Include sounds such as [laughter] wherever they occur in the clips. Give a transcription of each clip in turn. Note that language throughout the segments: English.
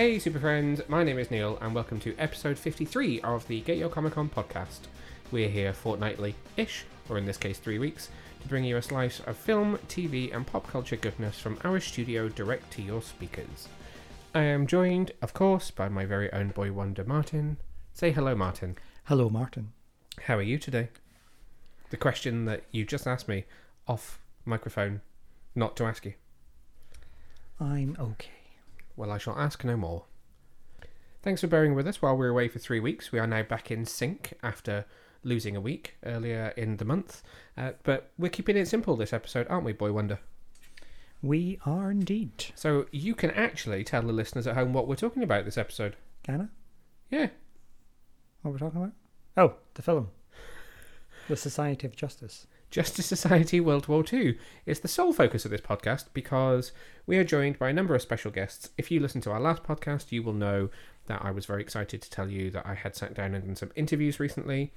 Hey, super friends, my name is Neil, and welcome to episode 53 of the Get Your Comic Con podcast. We're here fortnightly ish, or in this case, three weeks, to bring you a slice of film, TV, and pop culture goodness from our studio direct to your speakers. I am joined, of course, by my very own boy wonder, Martin. Say hello, Martin. Hello, Martin. How are you today? The question that you just asked me off microphone, not to ask you. I'm okay. Well, I shall ask no more. Thanks for bearing with us while we were away for three weeks. We are now back in sync after losing a week earlier in the month. Uh, but we're keeping it simple this episode, aren't we, Boy Wonder? We are indeed. So you can actually tell the listeners at home what we're talking about this episode. Can I? Yeah. What are we talking about? Oh, the film. The Society of Justice. Justice Society World War II is the sole focus of this podcast because we are joined by a number of special guests. If you listen to our last podcast, you will know that I was very excited to tell you that I had sat down and done some interviews recently.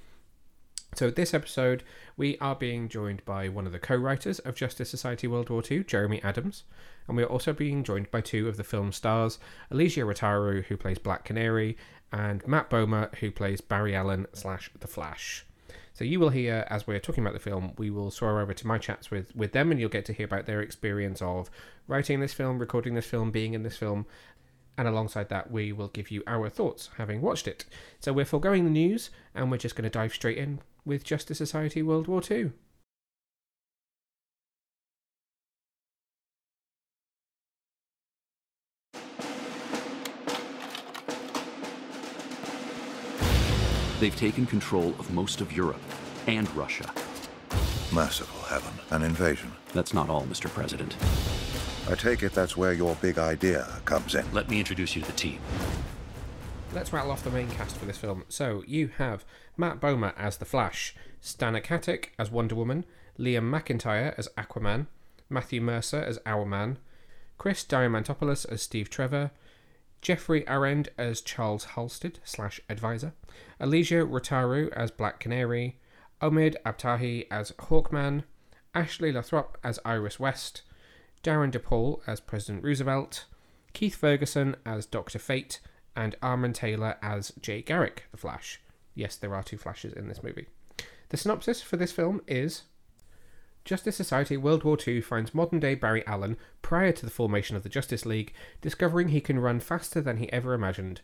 So, this episode, we are being joined by one of the co writers of Justice Society World War II, Jeremy Adams, and we are also being joined by two of the film stars, Elysia Rotaru, who plays Black Canary, and Matt Bomer, who plays Barry Allen slash The Flash. So you will hear as we're talking about the film, we will soar over to my chats with with them, and you'll get to hear about their experience of writing this film, recording this film, being in this film, and alongside that, we will give you our thoughts having watched it. So we're foregoing the news, and we're just going to dive straight in with Justice Society World War Two. They've taken control of most of Europe and Russia. Merciful heaven, an invasion. That's not all, Mr. President. I take it that's where your big idea comes in. Let me introduce you to the team. Let's rattle off the main cast for this film. So you have Matt Bomer as the Flash, Stana Katic as Wonder Woman, Liam McIntyre as Aquaman, Matthew Mercer as Hourman, Chris Diamantopoulos as Steve Trevor, Geoffrey Arend as Charles Halstead slash advisor, Elysia Rotaru as Black Canary, Omid Abtahi as Hawkman, Ashleigh LaThrop as Iris West, Darin De Paul as President Roosevelt, Keith Ferguson as Doctor Fate, and Armen Taylor as Jay Garrick, the Flash. Yes, there are two Flashes in this movie. The synopsis for this film is Justice Society World War II finds modern day Barry Allen, prior to the formation of the Justice League, discovering he can run faster than he ever imagined,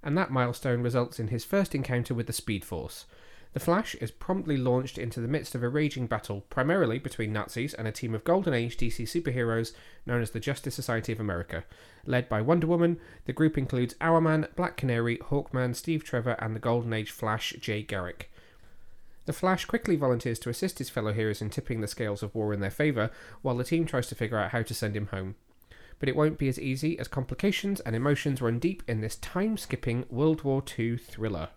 and that milestone results in his first encounter with the Speed Force. The Flash is promptly launched into the midst of a raging battle, primarily between Nazis and a team of Golden Age DC superheroes known as the Justice Society of America. Led by Wonder Woman, the group includes Hourman, Black Canary, Hawkman, Steve Trevor, and the Golden Age Flash, Jay Garrick. The Flash quickly volunteers to assist his fellow heroes in tipping the scales of war in their favour, while the team tries to figure out how to send him home. But it won't be as easy as complications and emotions run deep in this time skipping World War II thriller.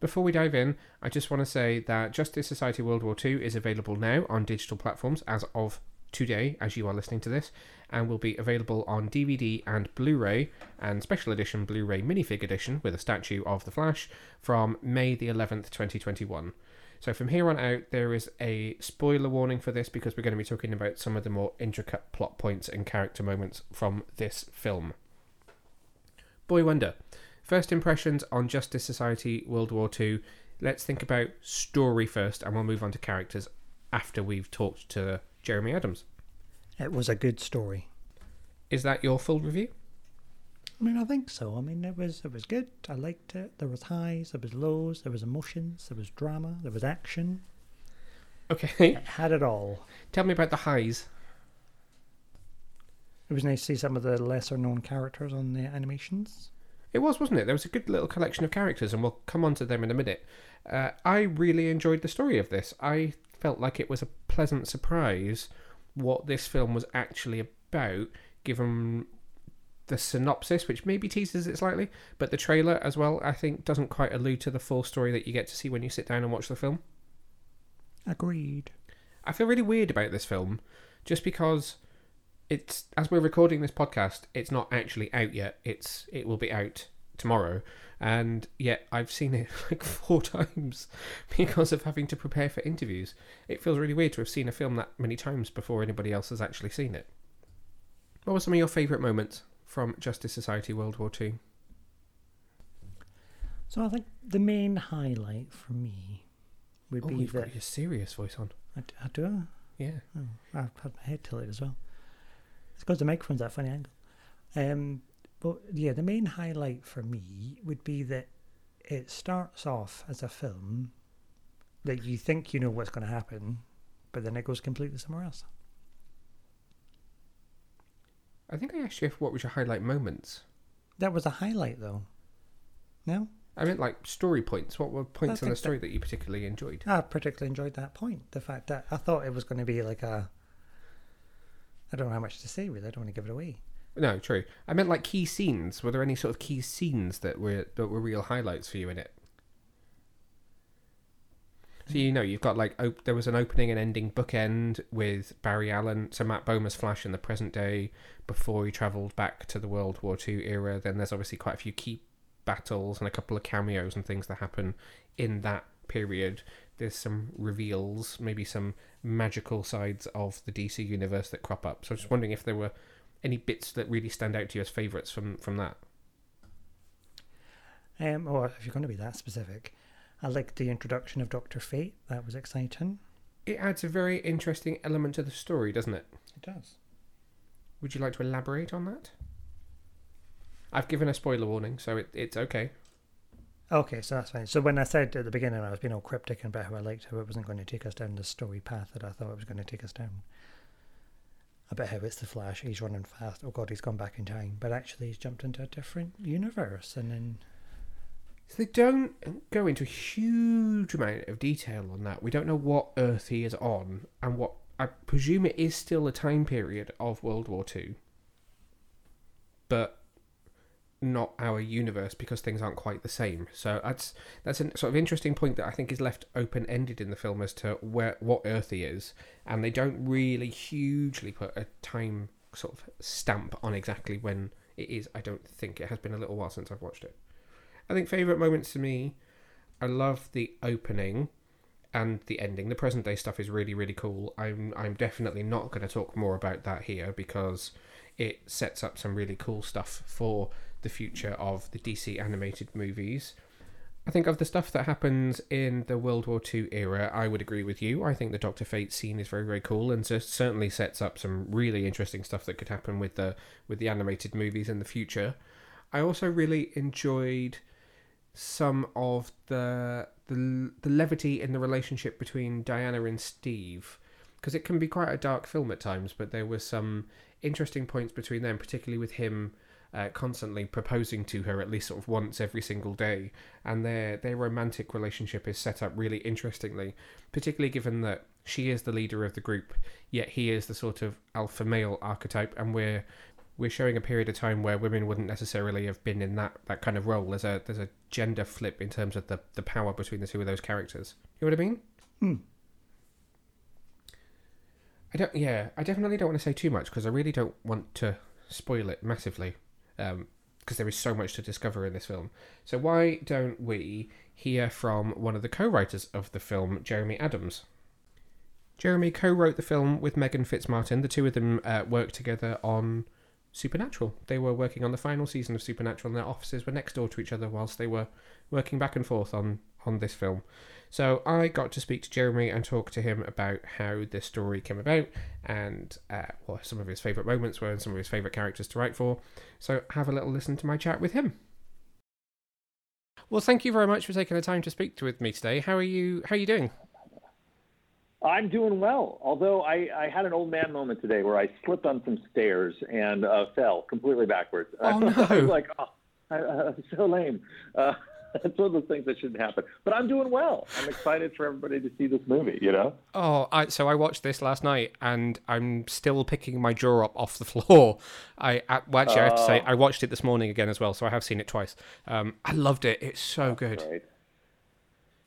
Before we dive in, I just want to say that Justice Society World War II is available now on digital platforms as of today, as you are listening to this, and will be available on DVD and Blu ray and special edition Blu ray minifig edition with a statue of the Flash from May the 11th, 2021. So from here on out, there is a spoiler warning for this because we're going to be talking about some of the more intricate plot points and character moments from this film. Boy Wonder. First impressions on Justice Society World War II. Let's think about story first, and we'll move on to characters after we've talked to Jeremy Adams. It was a good story. Is that your full review? I mean, I think so. I mean, it was it was good. I liked it. There was highs, there was lows, there was emotions, there was drama, there was action. Okay. It had it all. Tell me about the highs. It was nice to see some of the lesser known characters on the animations. It was, wasn't it? There was a good little collection of characters, and we'll come on to them in a minute. Uh, I really enjoyed the story of this. I felt like it was a pleasant surprise what this film was actually about, given the synopsis, which maybe teases it slightly, but the trailer as well, I think, doesn't quite allude to the full story that you get to see when you sit down and watch the film. Agreed. I feel really weird about this film just because it's as we're recording this podcast, it's not actually out yet. It's it will be out tomorrow, and yet I've seen it [laughs] like four [laughs] times because of having to prepare for interviews. It feels really weird to have seen a film that many times before anybody else has actually seen it. What were some of your favourite moments from Justice Society World War II? So I think the main highlight for me would Oh, be you've that got your serious voice on. I, I do. Yeah. Oh, I've had my head tilted as well. It's because the microphone's at a funny angle. Um, but yeah, the main highlight for me would be that it starts off as a film that you think you know what's going to happen, but then it goes completely somewhere else. I think I asked you if what was your highlight moments. That was a highlight, though. No, I meant like story points. What were points in the think that- story that you particularly enjoyed? I particularly enjoyed that point. The fact that I thought it was going to be like a. I don't know how much to say really. I don't want to give it away. No, true. I meant like key scenes. Were there any sort of key scenes that were that were real highlights for you in it? So you know you've got like op- there was an opening and ending bookend with Barry Allen, so Matt Bomer's Flash in the present day before he travelled back to the World War Two era. Then there's obviously quite a few key battles and a couple of cameos and things that happen in that period. There's some reveals, maybe some magical sides of the DC universe that crop up. So I was just wondering if there were any bits that really stand out to you as favourites from from that. Um, or if you're going to be that specific, I liked the introduction of Doctor Fate. That was exciting. It adds a very interesting element to the story, doesn't it? It does. Would you like to elaborate on that? I've given a spoiler warning, so it, it's okay. Okay, so that's fine. So when I said at the beginning I was being all cryptic about how I liked how it wasn't going to take us down the story path that I thought it was going to take us down. About how it's the Flash, he's running fast. Oh God, he's gone back in time, but actually he's jumped into a different universe, and then So they don't go into a huge amount of detail on that. We don't know what Earth he is on, and what I presume it is still a time period of World War Two, but not our universe because things aren't quite the same. So that's that's a sort of interesting point that I think is left open ended in the film as to where what Earth he is, and they don't really hugely put a time sort of stamp on exactly when it is. I don't think it has been a little while since I've watched it. I think favourite moments to me, I love the opening and the ending. The present day stuff is really, really cool. I'm I'm definitely not going to talk more about that here because it sets up some really cool stuff for the future of the DC animated movies. I think of the stuff that happens in the World War II era, I would agree with you. I think the Doctor Fate scene is very, very cool, and just certainly sets up some really interesting stuff that could happen with the with the animated movies in the future. I also really enjoyed some of the the, the levity in the relationship between Diana and Steve because it can be quite a dark film at times but there were some interesting points between them particularly with him uh, constantly proposing to her at least sort of once every single day and their their romantic relationship is set up really interestingly particularly given that she is the leader of the group yet he is the sort of alpha male archetype and we're we're showing a period of time where women wouldn't necessarily have been in that, that kind of role. There's a there's a gender flip in terms of the, the power between the two of those characters. You know what I mean? Hmm. I don't. Yeah, I definitely don't want to say too much because I really don't want to spoil it massively, because there is so much to discover in this film. So why don't we hear from one of the co-writers of the film, Jeremy Adams? Jeremy co-wrote the film with Meghan Fitzmartin. The two of them uh, worked together on Supernatural. They were working on the final season of Supernatural, and their offices were next door to each other whilst they were working back and forth on on this film. So I got to speak to Jeremy and talk to him about how this story came about and uh, what some of his favourite moments were and some of his favourite characters to write for. So have a little listen to my chat with him. Well, thank you very much for taking the time to speak to with me today. How are you? How are you doing? I'm doing well. Although I, I had an old man moment today where I slipped on some stairs and uh, fell completely backwards. Oh, [laughs] I was no. like, oh, I, [laughs] uh, so lame. Uh, [laughs] it's one of those things that shouldn't happen. But I'm doing well. I'm excited for everybody to see this movie. You know. Oh, I, so I watched this last night, and I'm still picking my jaw up off the [laughs] floor. I, I well, actually I have to say I watched it this morning again as well, so I have seen it twice. Um, I loved it. It's so good, Right.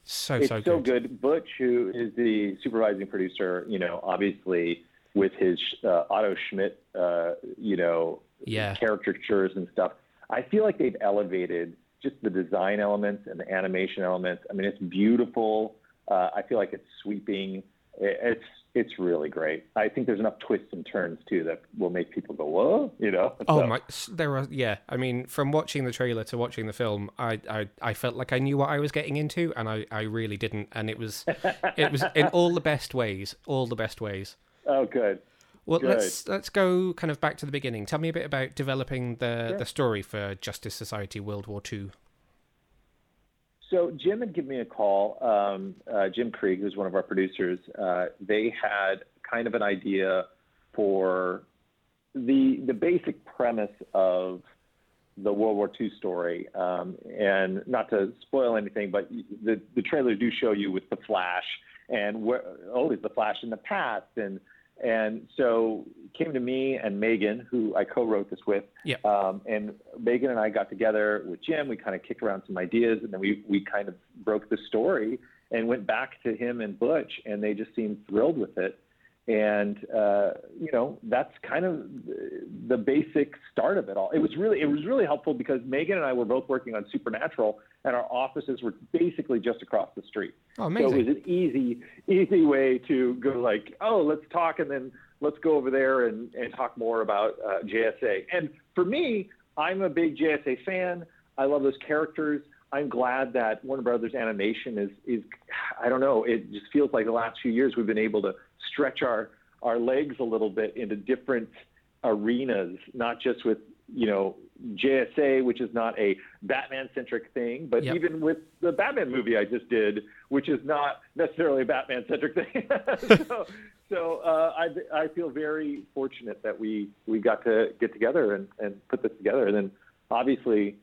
so It's so so good. good. Butch, who is the supervising producer, you know, obviously with his uh, Otto Schmidt, uh, you know, Yeah. caricatures and stuff. I feel like they've elevated just the design elements and the animation elements. I mean, it's beautiful. Uh, I feel like it's sweeping. It's it's really great. I think there's enough twists and turns too that will make people go, "Whoa!" You know. [laughs] Oh So, my! There are yeah. I mean, from watching the trailer to watching the film, I, I, I felt like I knew what I was getting into, and I, I really didn't. And it was it was in all the best ways, all the best ways. [laughs] Oh, good. Well, Good. let's let's go kind of back to the beginning. Tell me a bit about developing the Sure. the story for Justice Society World War Two. So Jim had given me a call. Um, uh, Jim Krieg, who's one of our producers, uh, they had kind of an idea for the the basic premise of the World War II story. Um, and not to spoil anything, but the the trailers do show you with the Flash and where oh, is the Flash in the past and and so came to me and Meghan, who I co-wrote this with. Yeah. Um, and Meghan and I got together with Jim. We kind of kicked around some ideas, and then we we kind of broke the story and went back to him and Butch, and they just seemed thrilled with it. And uh, you know, that's kind of the- basic start of it all. It was really it was really helpful because Meghan and I were both working on Supernatural, and our offices were basically just across the street. Oh, amazing! So it was an easy, easy way to go like, oh, let's talk, and then let's go over there and, and talk more about uh, JSA. And for me, I'm a big JSA fan. I love those characters. I'm glad that Warner Brothers Animation is is I don't know. It just feels like the last few years we've been able to stretch our our legs a little bit into different arenas, not just with you know JSA, which is not a Batman centric thing, but Yep. even with the Batman movie I just did, which is not necessarily a Batman centric thing. [laughs] so so uh, I, I feel very fortunate that we, we got to get together and, and put this together. And then obviously,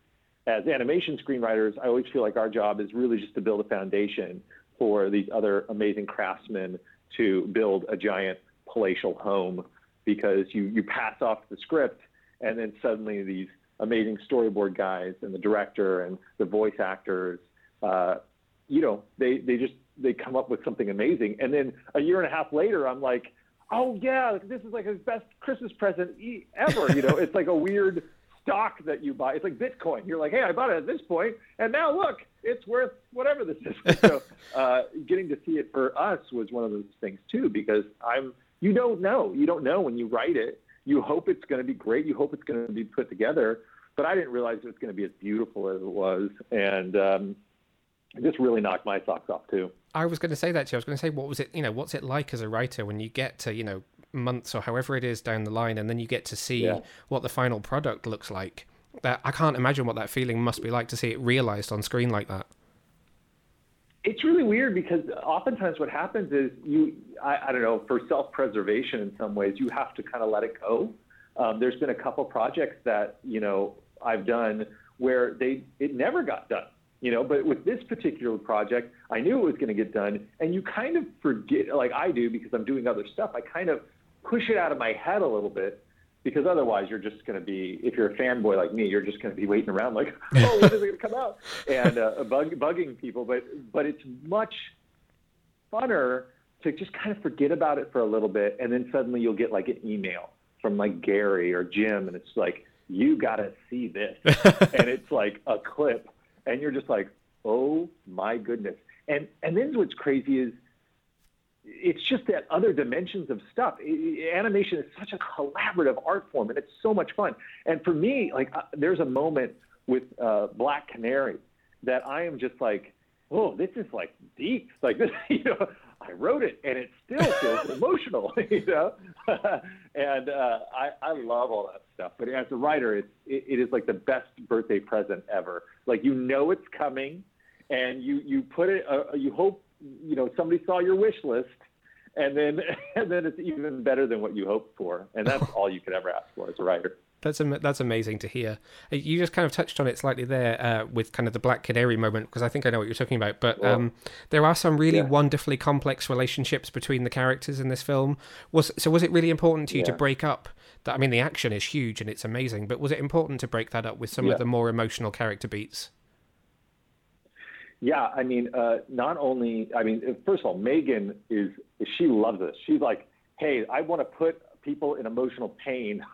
as animation screenwriters, I always feel like our job is really just to build a foundation for these other amazing craftsmen to build a giant palatial home because you, you pass off the script and then suddenly these amazing storyboard guys and the director and the voice actors, uh, you know, they, they just they come up with something amazing. And then a year and a half later, I'm like, oh yeah, this is like his best Christmas present ever. You know, it's like a weird stock that you buy. It's like Bitcoin. You're like, hey, I bought it at this point, and now look, it's worth whatever this is. [laughs] so uh, getting to see it for us was one of those things too, because I'm you don't know. You don't know when you write it. You hope it's going to be great. You hope it's going to be put together. But I didn't realize it was going to be as beautiful as it was, and um, it just really knocked my socks off too. I was going to say that to you. I was going to say, what was it? You know, what's it like as a writer when you get to you know months or however it is down the line, and then you get to see Yeah. what the final product looks like. That I can't imagine what that feeling must be like to see it realized on screen like that. It's really weird because oftentimes what happens is you, I, I don't know, for self-preservation in some ways, you have to kind of let it go. Um, there's been a couple projects that you know I've done where they it never got done. You know, but with this particular project, I knew it was going to get done, and you kind of forget, like I do, because I'm doing other stuff. I kind of push it out of my head a little bit because otherwise you're just going to be if you're a fanboy like me you're just going to be waiting around like [laughs] oh when is it going to come out? And uh, bug, bugging people but but it's much funner to just kind of forget about it for a little bit and then suddenly you'll get like an email from like Gary or Jim and it's like you got to see this. [laughs] And it's like a clip and you're just like oh my goodness. And and then what's crazy is it's just that other dimensions of stuff. Animation is such a collaborative art form, and it's so much fun. And for me, like, uh, there's a moment with uh, Black Canary that I am just like, oh, this is like deep. Like this, [laughs] you know, I wrote it, and it still feels [laughs] emotional, [laughs] you know. and uh, I, I love all that stuff. But as a writer, it's it, it is like the best birthday present ever. Like you know it's coming, and you you put it. Uh, you hope you know somebody saw your wish list and then [laughs] and then it's even better than what you hoped for and that's [laughs] all you could ever ask for as a writer That's am- that's amazing to hear. Uh, You just kind of touched on it slightly there uh, with kind of the Black Canary moment because I think I know what you're talking about. But um, there are some really Yeah. wonderfully complex relationships between the characters in this film. Was so was it really important to you to break up? That I mean, the action is huge and it's amazing, but was it important to break that up with some Yeah. of the more emotional character beats? Yeah i mean uh, not only i mean first of all meghan is she loves this she's like hey i want to put people in emotional pain [laughs]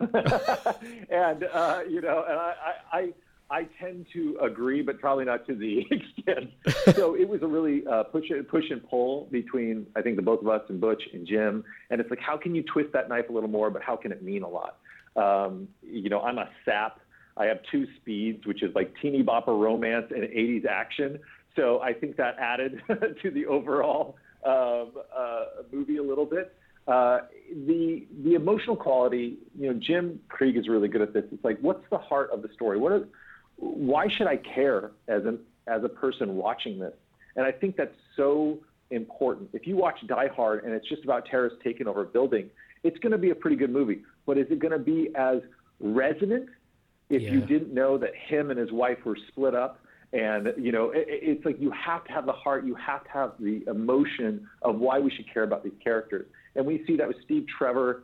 and uh, you know and I, I, I I tend to agree, but probably not to the [laughs] extent. so it was a really uh, push push and pull between I think the both of us and Butch and Jim, and it's like how can you twist that knife a little more, but how can it mean a lot? Um, you know, I'm a sap. I have two speeds, which is like teeny bopper romance and 80s action. So I think that added [laughs] to the overall um, uh, movie a little bit. Uh, the the emotional quality, you know, Jim Krieg is really good at this. It's like, what's the heart of the story? What is, why should I care as an as a person watching this? And I think that's so important. If you watch Die Hard and it's just about terrorists taking over a building, it's going to be a pretty good movie. But is it going to be as resonant if Yeah. you didn't know that him and his wife were split up? And you know, it, it's like you have to have the heart, you have to have the emotion of why we should care about these characters. And we see that with Steve Trevor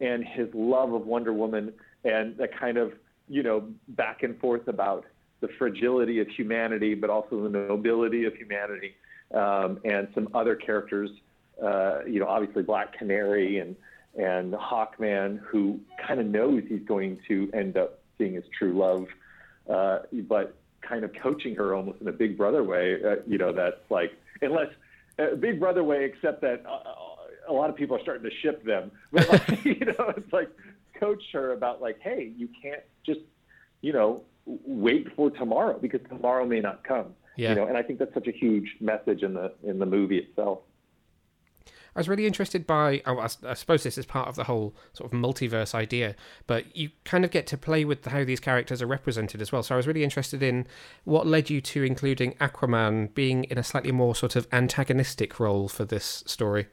and his love of Wonder Woman and that kind of, you know, back and forth about the fragility of humanity, but also the nobility of humanity, um, and some other characters, uh, you know, obviously Black Canary and and Hawkman, who kind of knows he's going to end up seeing his true love, uh, but kind of coaching her almost in a Big Brother way, uh, you know, that's like unless uh, Big Brother way, except that uh, a lot of people are starting to ship them. [laughs] But like, [laughs] you know, it's like coach her about like, hey, you can't just, you know, wait for tomorrow because tomorrow may not come. Yeah. You know, and I think that's such a huge message in the in the movie itself. I was really interested by. Oh, I, I suppose this is part of the whole sort of multiverse idea, but you kind of get to play with how these characters are represented as well. So I was really interested in what led you to including Aquaman being in a slightly more sort of antagonistic role for this story.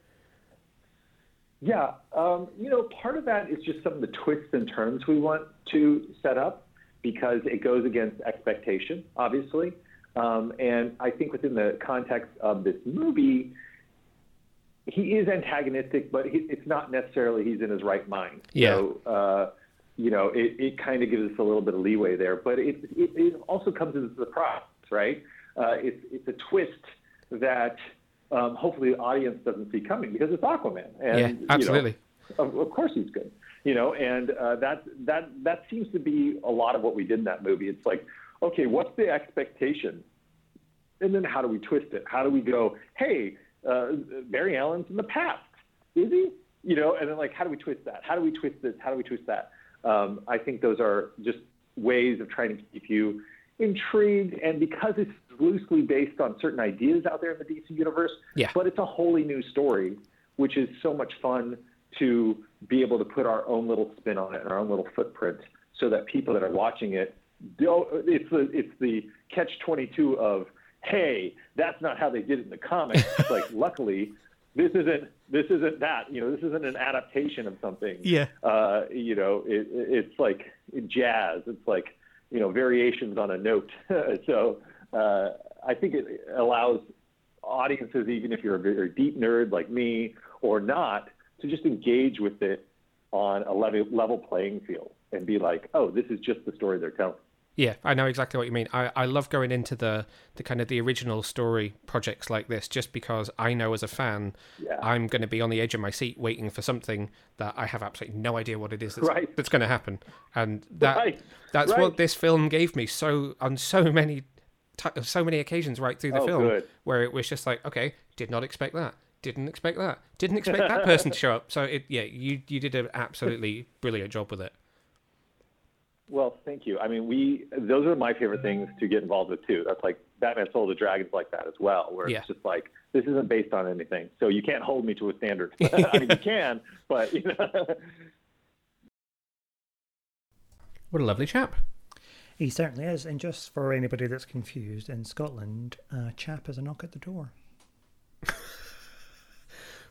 Yeah, um, you know, part of that is just some of the twists and turns we want to set up because it goes against expectation, obviously. Um, and I think within the context of this movie, he is antagonistic, but he, it's not necessarily he's in his right mind. Yeah. So, uh, you know, it, it kind of gives us a little bit of leeway there, but it, it, it also comes as a surprise, right? Uh, it's, it's a twist that um, hopefully the audience doesn't see coming because it's Aquaman. And, Yeah, you know, absolutely. of, of course he's good, you know, and uh, that that that seems to be a lot of what we did in that movie. It's like, okay, what's the expectation, and then how do we twist it? How do we go, hey, uh, Barry Allen's in the past, is he? You know, and then like, how do we twist that? How do we twist this? How do we twist that? Um, I think those are just ways of trying to keep you intrigued, and because it's loosely based on certain ideas out there in the DC universe, Yeah. but it's a wholly new story, which is so much fun to be able to put our own little spin on it and our own little footprint, so that people that are watching it, don't, it's the it's the catch twenty two of hey, that's not how they did it in the comics. [laughs] Like luckily. This isn't this isn't that you know this isn't an adaptation of something Yeah. uh, you know it, it's like jazz it's like you know variations on a note [laughs] so uh, I think it allows audiences even if you're a very deep nerd like me or not to just engage with it on a level level playing field and be like oh this is just the story they're telling Yeah, I know exactly what you mean. I, I love going into the, the kind of the original story projects like this just because I know as a fan Yeah. I'm going to be on the edge of my seat waiting for something that I have absolutely no idea what it is that's, Right. that's going to happen. And that Right, that's right. what this film gave me so on so many so many occasions right through the Oh, film good. where it was just like, okay, did not expect that. Didn't expect that. Didn't expect that person to [laughs] show up. So it yeah, you you did an absolutely brilliant job with it. Well, thank you. I mean, we those are my favorite things to get involved with too. That's like Batman Soul of the Dragons like that as well, where Yeah. it's just like this isn't based on anything, so you can't hold me to a standard. [laughs] I mean, you can, but you know, [laughs] What a lovely chap. He certainly is. And just for anybody that's confused, in Scotland, uh, chap is a knock at the door. [laughs]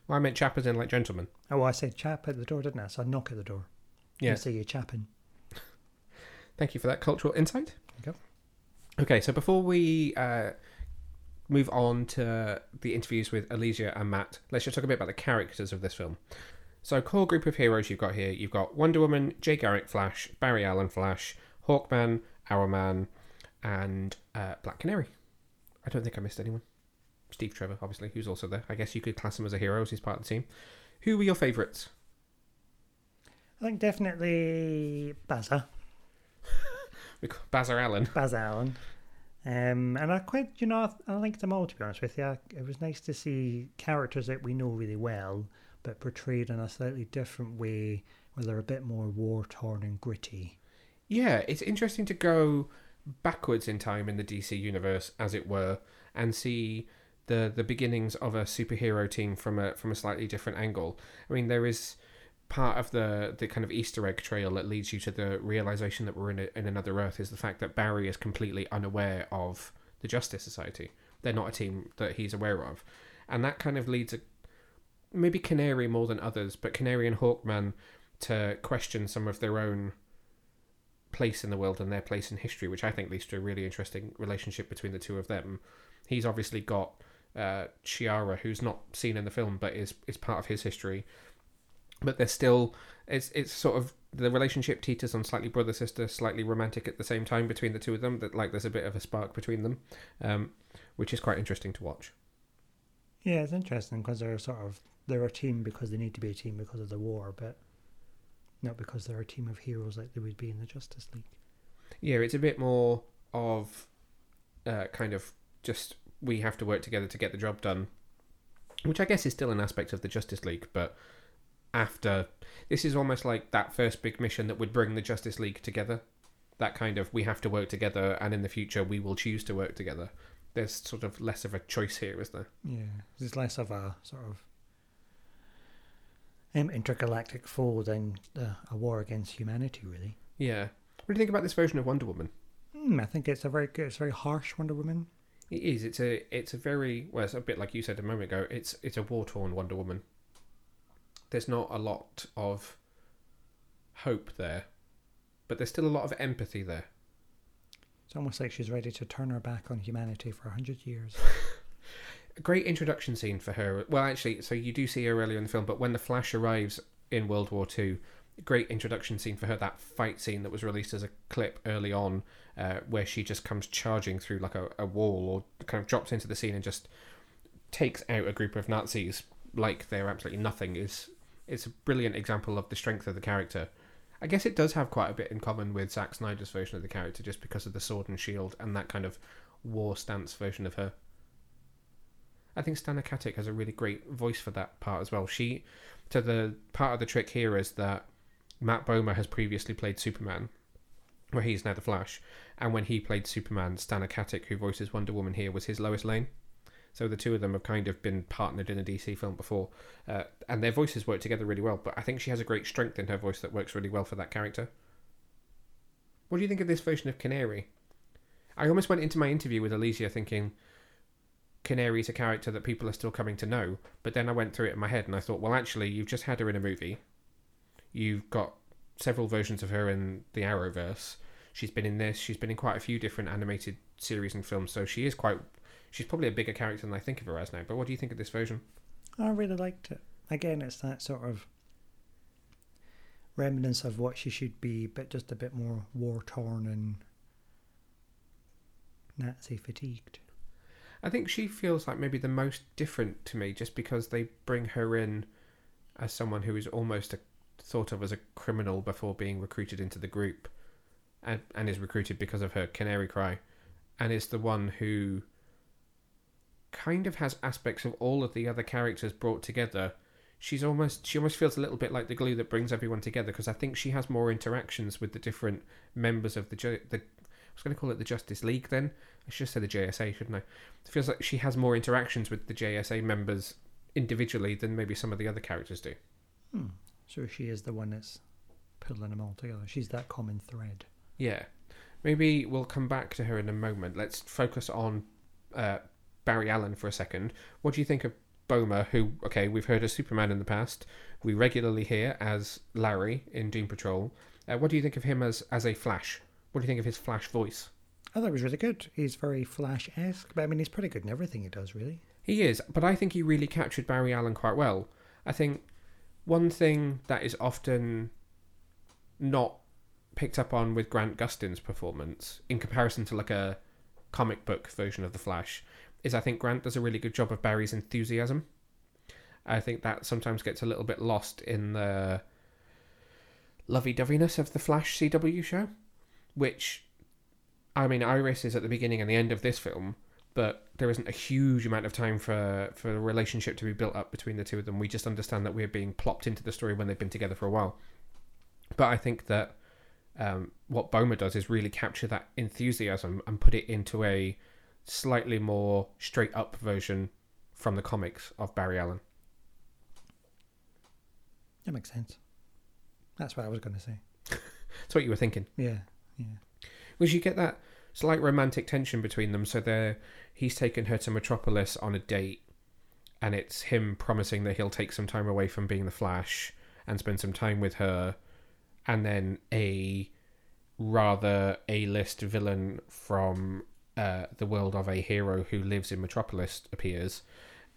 Well, I meant chap as in like gentleman. Oh, I said chap at the door, didn't I? So knock at the door. Yeah. You say you chapping. Thank you for that cultural insight. There you go. Okay, so before we uh, move on to the interviews with Elysia and Matt, let's just talk a bit about the characters of this film. So, core group of heroes you've got here you've got Wonder Woman, Jay Garrick Flash, Barry Allen Flash, Hawkman, Hourman, and uh, Black Canary. I don't think I missed anyone. Steve Trevor, obviously, who's also there. I guess you could class him as a hero as he's part of the team. Who were your favourites? I think definitely Baza. Bazzer Allen. Baz Allen. Um, and I quite, you know, I, I liked them all to be honest with you. It was nice to see characters that we know really well, but portrayed in a slightly different way, where they're a bit more war torn and gritty. Yeah, it's interesting to go backwards in time in the DC universe, as it were, and see the the beginnings of a superhero team from a from a slightly different angle. I mean, there is part of the the kind of Easter egg trail that leads you to the realization that we're in a, in another Earth is the fact that Barry is completely unaware of the Justice Society. They're not a team that he's aware of, and that kind of leads a, maybe Canary more than others, but Canary and Hawkman to question some of their own place in the world and their place in history, which I think leads to a really interesting relationship between the two of them. He's obviously got uh, Shiera, who's not seen in the film, but is is part of his history. But they're still it's it's sort of the relationship teeters on slightly brother sister, slightly romantic at the same time between the two of them. That like there's a bit of a spark between them, um, which is quite interesting to watch. Yeah, it's interesting because they're sort of they're a team because they need to be a team because of the war, but not because they're a team of heroes like they would be in the Justice League. Yeah, it's a bit more of uh, kind of just we have to work together to get the job done, which I guess is still an aspect of the Justice League, but after this is almost like that first big mission that would bring the Justice League together. That kind of we have to work together, and in the future we will choose to work together. There's sort of less of a choice here, is there? Yeah, there's less of a sort of um, intergalactic foe than uh, a war against humanity, really. Yeah. What do you think about this version of Wonder Woman? Mm, I think it's a very good, it's a very harsh Wonder Woman. It is. It's a. It's a very. Well, it's a bit like you said a moment ago. It's. It's a war torn Wonder Woman. There's not a lot of hope there, but there's still a lot of empathy there. It's almost like she's ready to turn her back on humanity for a hundred years. [laughs] A great introduction scene for her. Well, actually, so you do see her earlier in the film, but when the Flash arrives in World War Two, great introduction scene for her. That fight scene that was released as a clip early on, uh, where she just comes charging through like a, a wall or kind of drops into the scene and just takes out a group of Nazis like they're absolutely nothing. Is it's a brilliant example of the strength of the character. I guess it does have quite a bit in common with Zack Snyder's version of the character, just because of the sword and shield and that kind of war stance version of her. I think Stana Katic has a really great voice for that part as well. She, to the part of the trick here is that Matt Bomer has previously played Superman, where he's now the Flash, and when he played Superman, Stana Katic, who voices Wonder Woman here, was his Lois Lane. So the two of them have kind of been partnered in a DC film before, uh, and their voices work together really well. But I think she has a great strength in her voice that works really well for that character. What do you think of this version of Canary? I almost went into my interview with Elysia thinking Canary's a character that people are still coming to know, but then I went through it in my head and I thought, well, actually, you've just had her in a movie. You've got several versions of her in the Arrowverse. She's been in this. She's been in quite a few different animated series and films, so she is quite. She's probably a bigger character than I think of her as now. But what do you think of this version? I really liked it. Again, it's that sort of remnants of what she should be, but just a bit more war torn and Nazi fatigued. I think she feels like maybe the most different to me, just because they bring her in as someone who is almost a, thought of as a criminal before being recruited into the group, and and is recruited because of her canary cry, and is the one who kind of has aspects of all of the other characters brought together. She's almost she almost feels a little bit like the glue that brings everyone together because I think she has more interactions with the different members of the the I was going to call it the Justice League then. I should say the JSA, shouldn't I? It feels like she has more interactions with the JSA members individually than maybe some of the other characters do. Hmm. So she is the one that's pulling them all together. She's that common thread. Yeah. Maybe we'll come back to her in a moment. Let's focus on uh, Barry Allen for a second. What do you think of Bomer, who, okay, we've heard as Superman in the past. We regularly hear as Larry in Doom Patrol. Uh, what do you think of him as, as a Flash? What do you think of his Flash voice? I thought it was really good. He's very Flash esque, but I mean, he's pretty good in everything he does, really. He is, but I think he really captured Barry Allen quite well. I think one thing that is often not picked up on with Grant Gustin's performance in comparison to like a comic book version of the Flash is I think Grant does a really good job of Barry's enthusiasm. I think that sometimes gets a little bit lost in the lovey-doveyness of the Flash CW show, which I mean, Iris is at the beginning and the end of this film, but there isn't a huge amount of time for for the relationship to be built up between the two of them. We just understand that we're being plopped into the story when they've been together for a while. But I think that um, what Bomer does is really capture that enthusiasm and put it into a slightly more straight up version from the comics of Barry Allen. That makes sense. That's what I was going to say. [laughs] That's what you were thinking. Yeah, yeah. Was you get that slight romantic tension between them? So they're he's taken her to Metropolis on a date, and it's him promising that he'll take some time away from being the Flash and spend some time with her, and then a rather A-list villain from uh, the world of a hero who lives in Metropolis appears,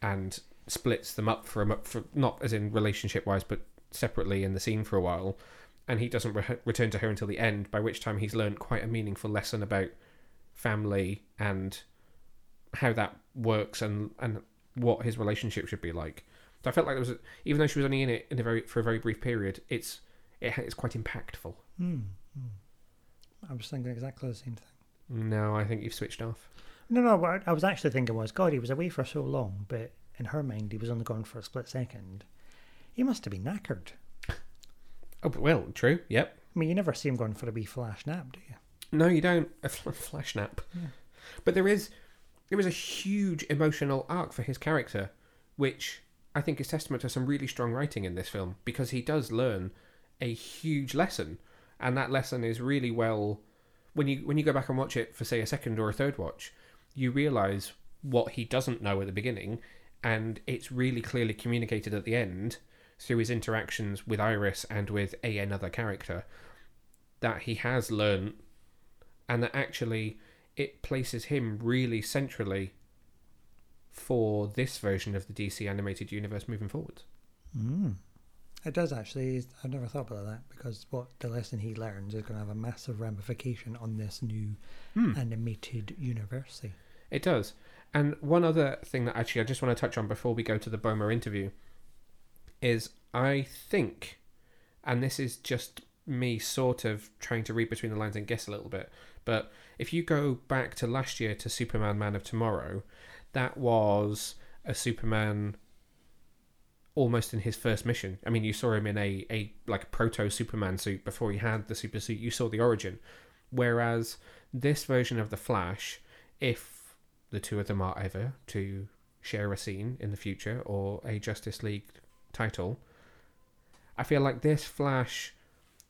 and splits them up for a for not as in relationship wise, but separately in the scene for a while, and he doesn't re- return to her until the end. By which time he's learned quite a meaningful lesson about family and how that works and and what his relationship should be like. So I felt like there was, a, even though she was only in it in a very for a very brief period, it's it, it's quite impactful. Hmm. hmm. I was thinking exactly the same thing. No, I think you've switched off. No, no. What I was actually thinking was, God, he was away for so long, but in her mind, he was only gone for a split second. He must have been knackered. [laughs] Oh, well, true. Yep. I mean, you never see him going for a wee flash nap, do you? No, you don't. [laughs] A fl- flash nap. Yeah. But there is there is a huge emotional arc for his character, which I think is testament to some really strong writing in this film because he does learn a huge lesson, and that lesson is really well. When you when you go back and watch it for say a second or a third watch, you realize what he doesn't know at the beginning, and it's really clearly communicated at the end through his interactions with Iris and with a another character that he has learned and that actually it places him really centrally for this version of the DC animated universe moving forward. Mm. It does actually. I've never thought about that because what the lesson he learns is going to have a massive ramification on this new Hmm. animated universe. It does. And one other thing that actually I just want to touch on before we go to the Bomer interview is I think, and this is just me sort of trying to read between the lines and guess a little bit, but if you go back to last year to Superman Man of Tomorrow, that was a Superman almost in his first mission. I mean, you saw him in a, a like proto Superman suit before he had the super suit. You saw the origin. Whereas this version of the Flash, if the two of them are ever to share a scene in the future or a Justice League title, I feel like this Flash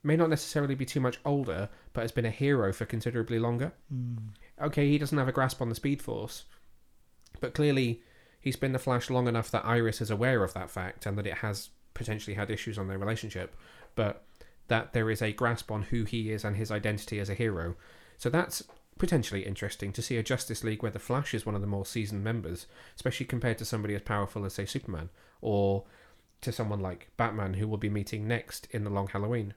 may not necessarily be too much older, but has been a hero for considerably longer. Mm. Okay, he doesn't have a grasp on the Speed Force, but clearly he's been the Flash long enough that Iris is aware of that fact and that it has potentially had issues on their relationship, but that there is a grasp on who he is and his identity as a hero. So that's potentially interesting to see a Justice League where the Flash is one of the more seasoned members, especially compared to somebody as powerful as, say, Superman, or to someone like Batman, who we'll be meeting next in The Long Halloween.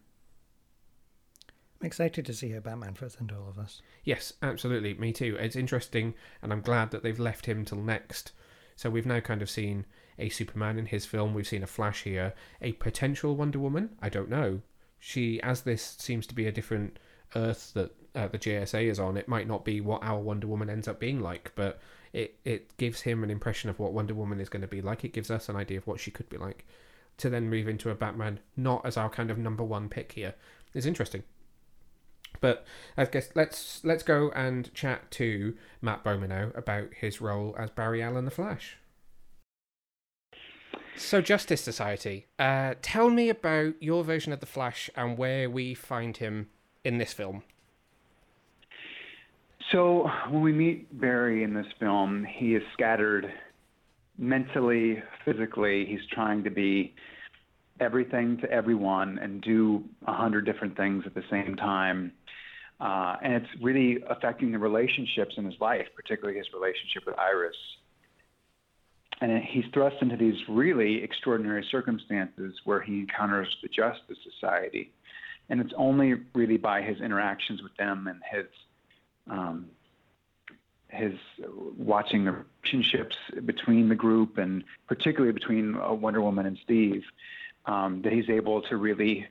I'm excited to see how Batman fits into all of this. Yes, absolutely. Me too. It's interesting, and I'm glad that they've left him till next. So we've now kind of seen a Superman in his film. We've seen a Flash here. A potential Wonder Woman. I don't know. She, as this seems to be a different Earth that uh, the JSA is on, it might not be what our Wonder Woman ends up being like, but it it gives him an impression of what Wonder Woman is going to be like. It gives us an idea of what she could be like. To then move into a Batman, not as our kind of number one pick here, is interesting. But I guess let's let's go and chat to Matt Bomer now about his role as Barry Allen the Flash. So Justice Society, uh, tell me about your version of the Flash and where we find him in this film. So when we meet Barry in this film, he is scattered mentally, physically. He's trying to be everything to everyone and do a hundred different things at the same time. Uh, and it's really affecting the relationships in his life, particularly his relationship with Iris. And he's thrust into these really extraordinary circumstances where he encounters the Justice Society. And it's only really by his interactions with them and his um, his watching the relationships between the group and particularly between uh, Wonder Woman and Steve um, that he's able to really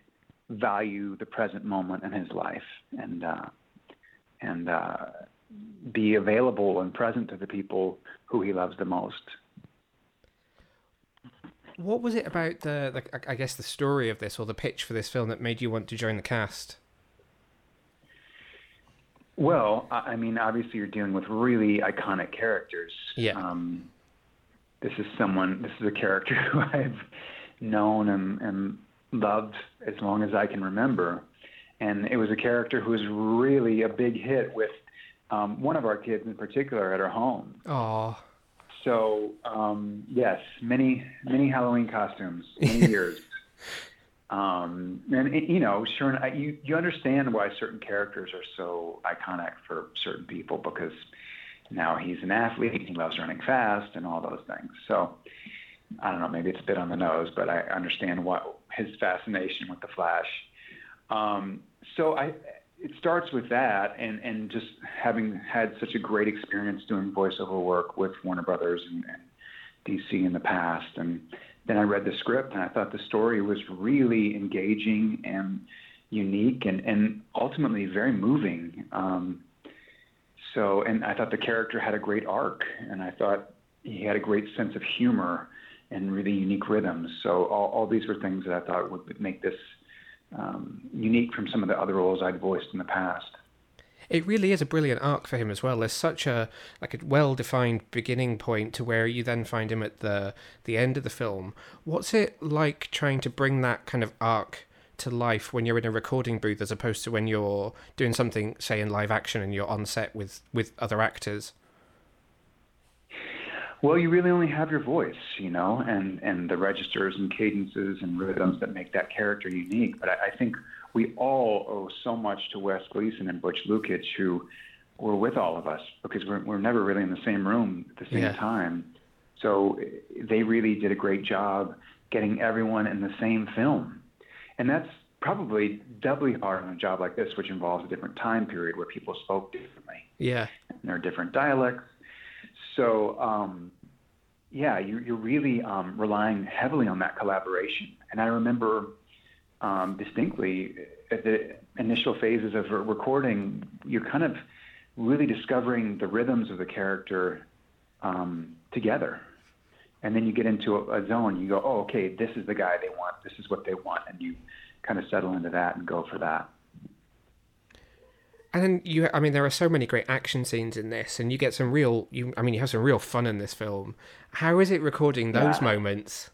value the present moment in his life and uh, and uh, be available and present to the people who he loves the most. What was it about the, the, I guess, the story of this or the pitch for this film that made you want to join the cast? Well, I mean, obviously, you're dealing with really iconic characters. Yeah. Um, this is someone. This is a character [laughs] who I've known and, and loved as long as I can remember, and it was a character who was really a big hit with um, one of our kids in particular at our home. Oh. So um, yes, many many Halloween costumes, many [laughs] years. Um, and you know, sure, you you understand why certain characters are so iconic for certain people because now he's an athlete, he loves running fast, and all those things. So I don't know, maybe it's a bit on the nose, but I understand what his fascination with the Flash. Um, so I, it starts with that, and and just having had such a great experience doing voiceover work with Warner Brothers and, and DC in the past, and then I read the script and I thought the story was really engaging and unique and, and ultimately very moving. Um, so, and I thought the character had a great arc and I thought he had a great sense of humor and really unique rhythms. So all, all these were things that I thought would make this um, unique from some of the other roles I'd voiced in the past it really is a brilliant arc for him as well. There's such a like a well defined beginning point to where you then find him at the the end of the film. What's it like trying to bring that kind of arc to life when you're in a recording booth as opposed to when you're doing something say in live action and you're on set with with other actors? Well, you really only have your voice, you know, and and the registers and cadences and rhythms that make that character unique. But I, I think we all owe so much to Wes Gleason and Butch Lukic, who were with all of us because we're, we're never really in the same room at the same yeah. time. So they really did a great job getting everyone in the same film. And that's probably doubly hard on a job like this, which involves a different time period where people spoke differently. Yeah. And there are different dialects. So, um, yeah, you, you're really um, relying heavily on that collaboration. And I remember um, distinctly at the initial phases of recording, you're kind of really discovering the rhythms of the character um, together. And then you get into a, a zone. You go, oh, okay, this is the guy they want. This is what they want, and you kind of settle into that and go for that. And then you, I mean, there are so many great action scenes in this, and you get some real, you, I mean, you have some real fun in this film. How is it recording those yeah. moments?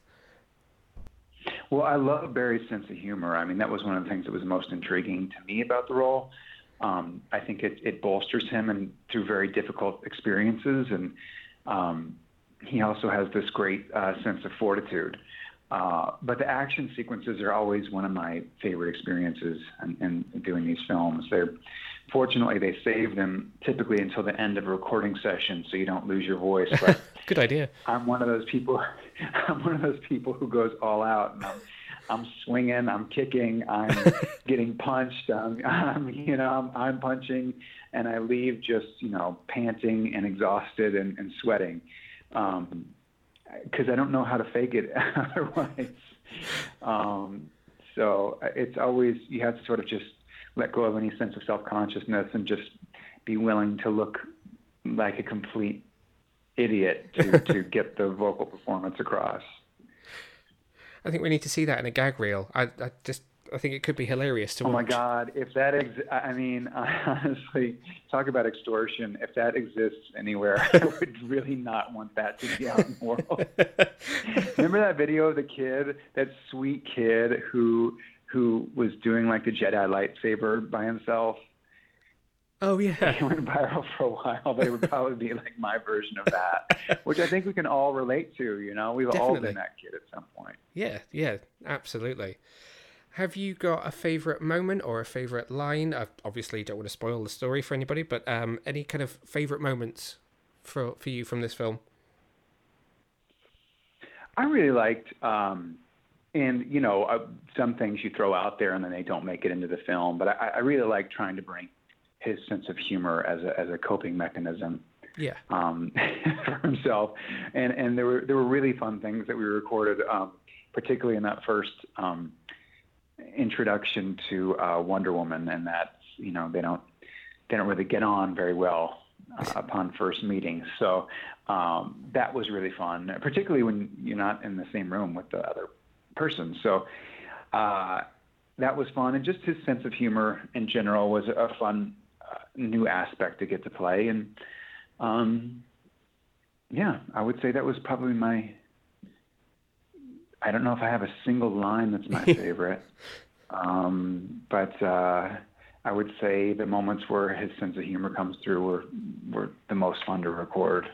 Well, I love Barry's sense of humor. I mean, that was one of the things that was most intriguing to me about the role. Um, I think it, it bolsters him and through very difficult experiences, and um, he also has this great uh, sense of fortitude. Uh, but the action sequences are always one of my favorite experiences in, in doing these films. They're fortunately they save them typically until the end of a recording session, so you don't lose your voice. [laughs] But Good idea. I'm one of those people. [laughs] I'm one of those people who goes all out, and I'm, I'm swinging, I'm kicking, I'm [laughs] getting punched, I'm, I'm you know, I'm, I'm punching, and I leave just you know panting and exhausted and, and sweating, because um, I don't know how to fake it otherwise. Um, so uh, it's always you have to sort of just let go of any sense of self consciousness and just be willing to look like a complete idiot to, [laughs] to get the vocal performance across. I think we need to see that in a gag reel. I, I just I think it could be hilarious to oh watch. my god, if that ex- I mean, [laughs] honestly, talk about extortion. If that exists anywhere, I [laughs] would really not want that to be out in the world. Remember that video of the kid, that sweet kid who who was doing like the Jedi lightsaber by himself? Oh yeah, he went viral for a while. They would probably be like my version of that, which I think we can all relate to. You know, we've Definitely. all been that kid at some point. Yeah, yeah, absolutely. Have you got a favorite moment or a favorite line? I obviously don't want to spoil the story for anybody, but um, any kind of favorite moments for for you from this film? I really liked, um, and you know, uh, some things you throw out there and then they don't make it into the film. But I, I really like trying to bring his sense of humor as a as a coping mechanism. Yeah. Um, [laughs] for himself, and and there were there were really fun things that we recorded, um, particularly in that first um, introduction to uh, Wonder Woman, and that you know they don't they don't really get on very well uh, [laughs] upon first meeting. So um, that was really fun, particularly when you're not in the same room with the other person. So uh, that was fun, and just his sense of humor in general was a fun uh, new aspect to get to play. And um, yeah, I would say that was probably my. I don't know if I have a single line that's my [laughs] favorite, um, but uh, I would say the moments where his sense of humor comes through were were the most fun to record.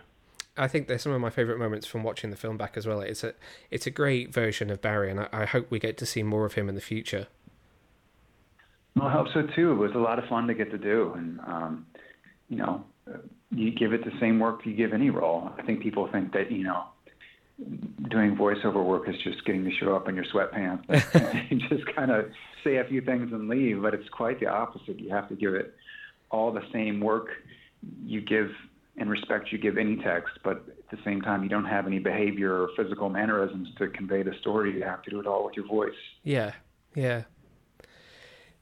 I think they're some of my favourite moments from watching the film back as well. It's a it's a great version of Barry, and I, I hope we get to see more of him in the future. Well, I hope so too. It was a lot of fun to get to do, and um, you know, you give it the same work you give any role. I think people think that you know, doing voiceover work is just getting to show up in your sweatpants [laughs] [laughs] and just kind of say a few things and leave, but it's quite the opposite. You have to give it all the same work you give and respect you give any text, but at the same time, you don't have any behavior or physical mannerisms to convey the story. You have to do it all with your voice. Yeah, yeah.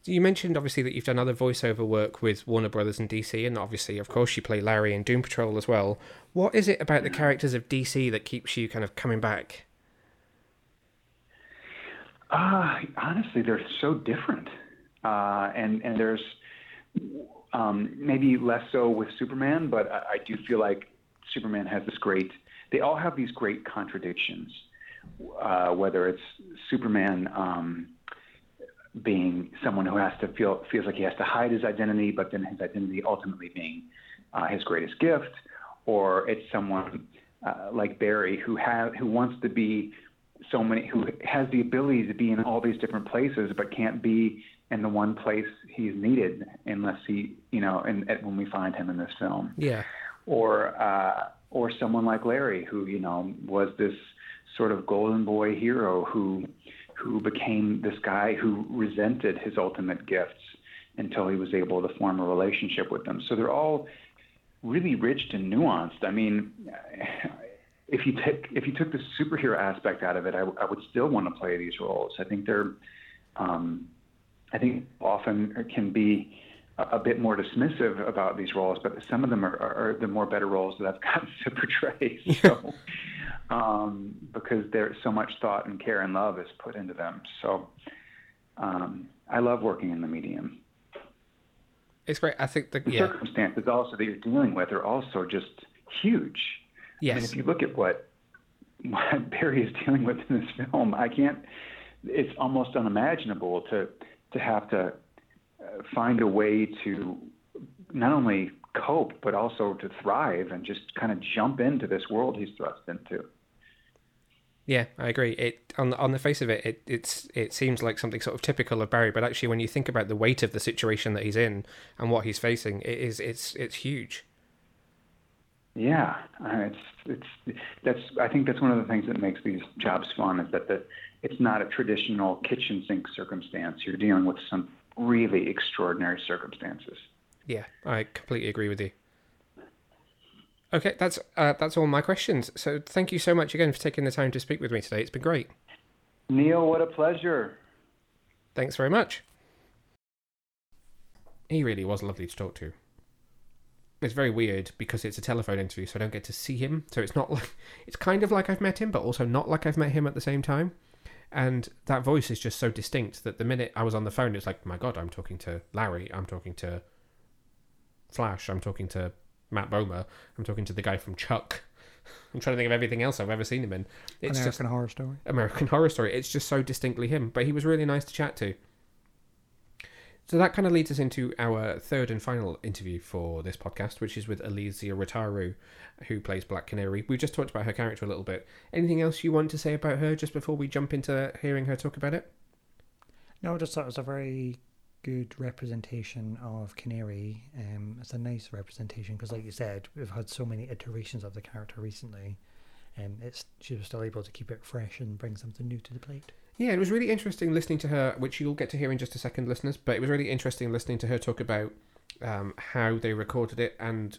You mentioned obviously that you've done other voiceover work with Warner Brothers and DC, and obviously, of course, you play Larry in Doom Patrol as well. What is it about the characters of DC that keeps you kind of coming back? Uh, honestly, they're so different, uh, and and there's um, maybe less so with Superman, but I, I do feel like Superman has this great. They all have these great contradictions. Uh, whether it's Superman um, being someone who has to feel feels like he has to hide his identity, but then his identity ultimately being uh, his greatest gift, or it's someone uh, like Barry who has who wants to be so many who has the ability to be in all these different places, but can't be in the one place he's needed unless he, you know, and, and when we find him in this film. Yeah. Or uh, or someone like Larry, who you know was this sort of golden boy hero who who became this guy who resented his ultimate gifts until he was able to form a relationship with them. So they're all really rich and nuanced. I mean, [laughs] if you take if you took the superhero aspect out of it, I, I would still want to play these roles. I think they're um, I think often it can be a, a bit more dismissive about these roles, but some of them are, are, are the more better roles that I've [laughs] gotten to portray. So, um, because there's so much thought and care and love is put into them. So, um, I love working in the medium. It's great. I think the, The yeah, circumstances also that you're dealing with are also just huge. I mean, yes, if you look at what, what Barry is dealing with in this film, I can't. It's almost unimaginable to to have to uh, find a way to not only cope but also to thrive and just kind of jump into this world he's thrust into. yeah, I agree. It on on the face of it, it it's it seems like something sort of typical of Barry, but actually, when you think about the weight of the situation that he's in and what he's facing, it is it's it's huge. Yeah, uh, it's it's that's I think that's one of the things that makes these jobs fun is that the it's not a traditional kitchen sink circumstance. You're dealing with some really extraordinary circumstances. Yeah, I completely agree with you. Okay, that's uh, that's all my questions. So thank you so much again for taking the time to speak with me today. It's been great. Neil, what a pleasure. Thanks very much. He really was lovely to talk to. It's very weird because it's a telephone interview, so I don't get to see him. So it's not [laughs] like it's kind of like I've met him, but also not like I've met him at the same time. And that voice is just so distinct that the minute I was on the phone, it's like, my God, I'm talking to Larry. I'm talking to Flash. I'm talking to Matt Bomer. I'm talking to the guy from Chuck. [laughs] I'm trying to think of everything else I've ever seen him in. It's American just Horror Story. American Horror Story. It's just so distinctly him, but he was really nice to chat to. So that kind of leads us into our third and final interview for this podcast, which is with Elysia Rotaru, who plays Black Canary. We've just talked about her character a little bit. Anything else you want to say about her just before we jump into hearing her talk about it? No, I just thought it was a very good representation of Canary. Um, it's a nice representation because, like you said, we've had so many iterations of the character recently. Um, it's she was still able to keep it fresh and bring something new to the plate. Yeah, it was really interesting listening to her, which you'll get to hear in just a second, listeners. But it was really interesting listening to her talk about um, how they recorded it and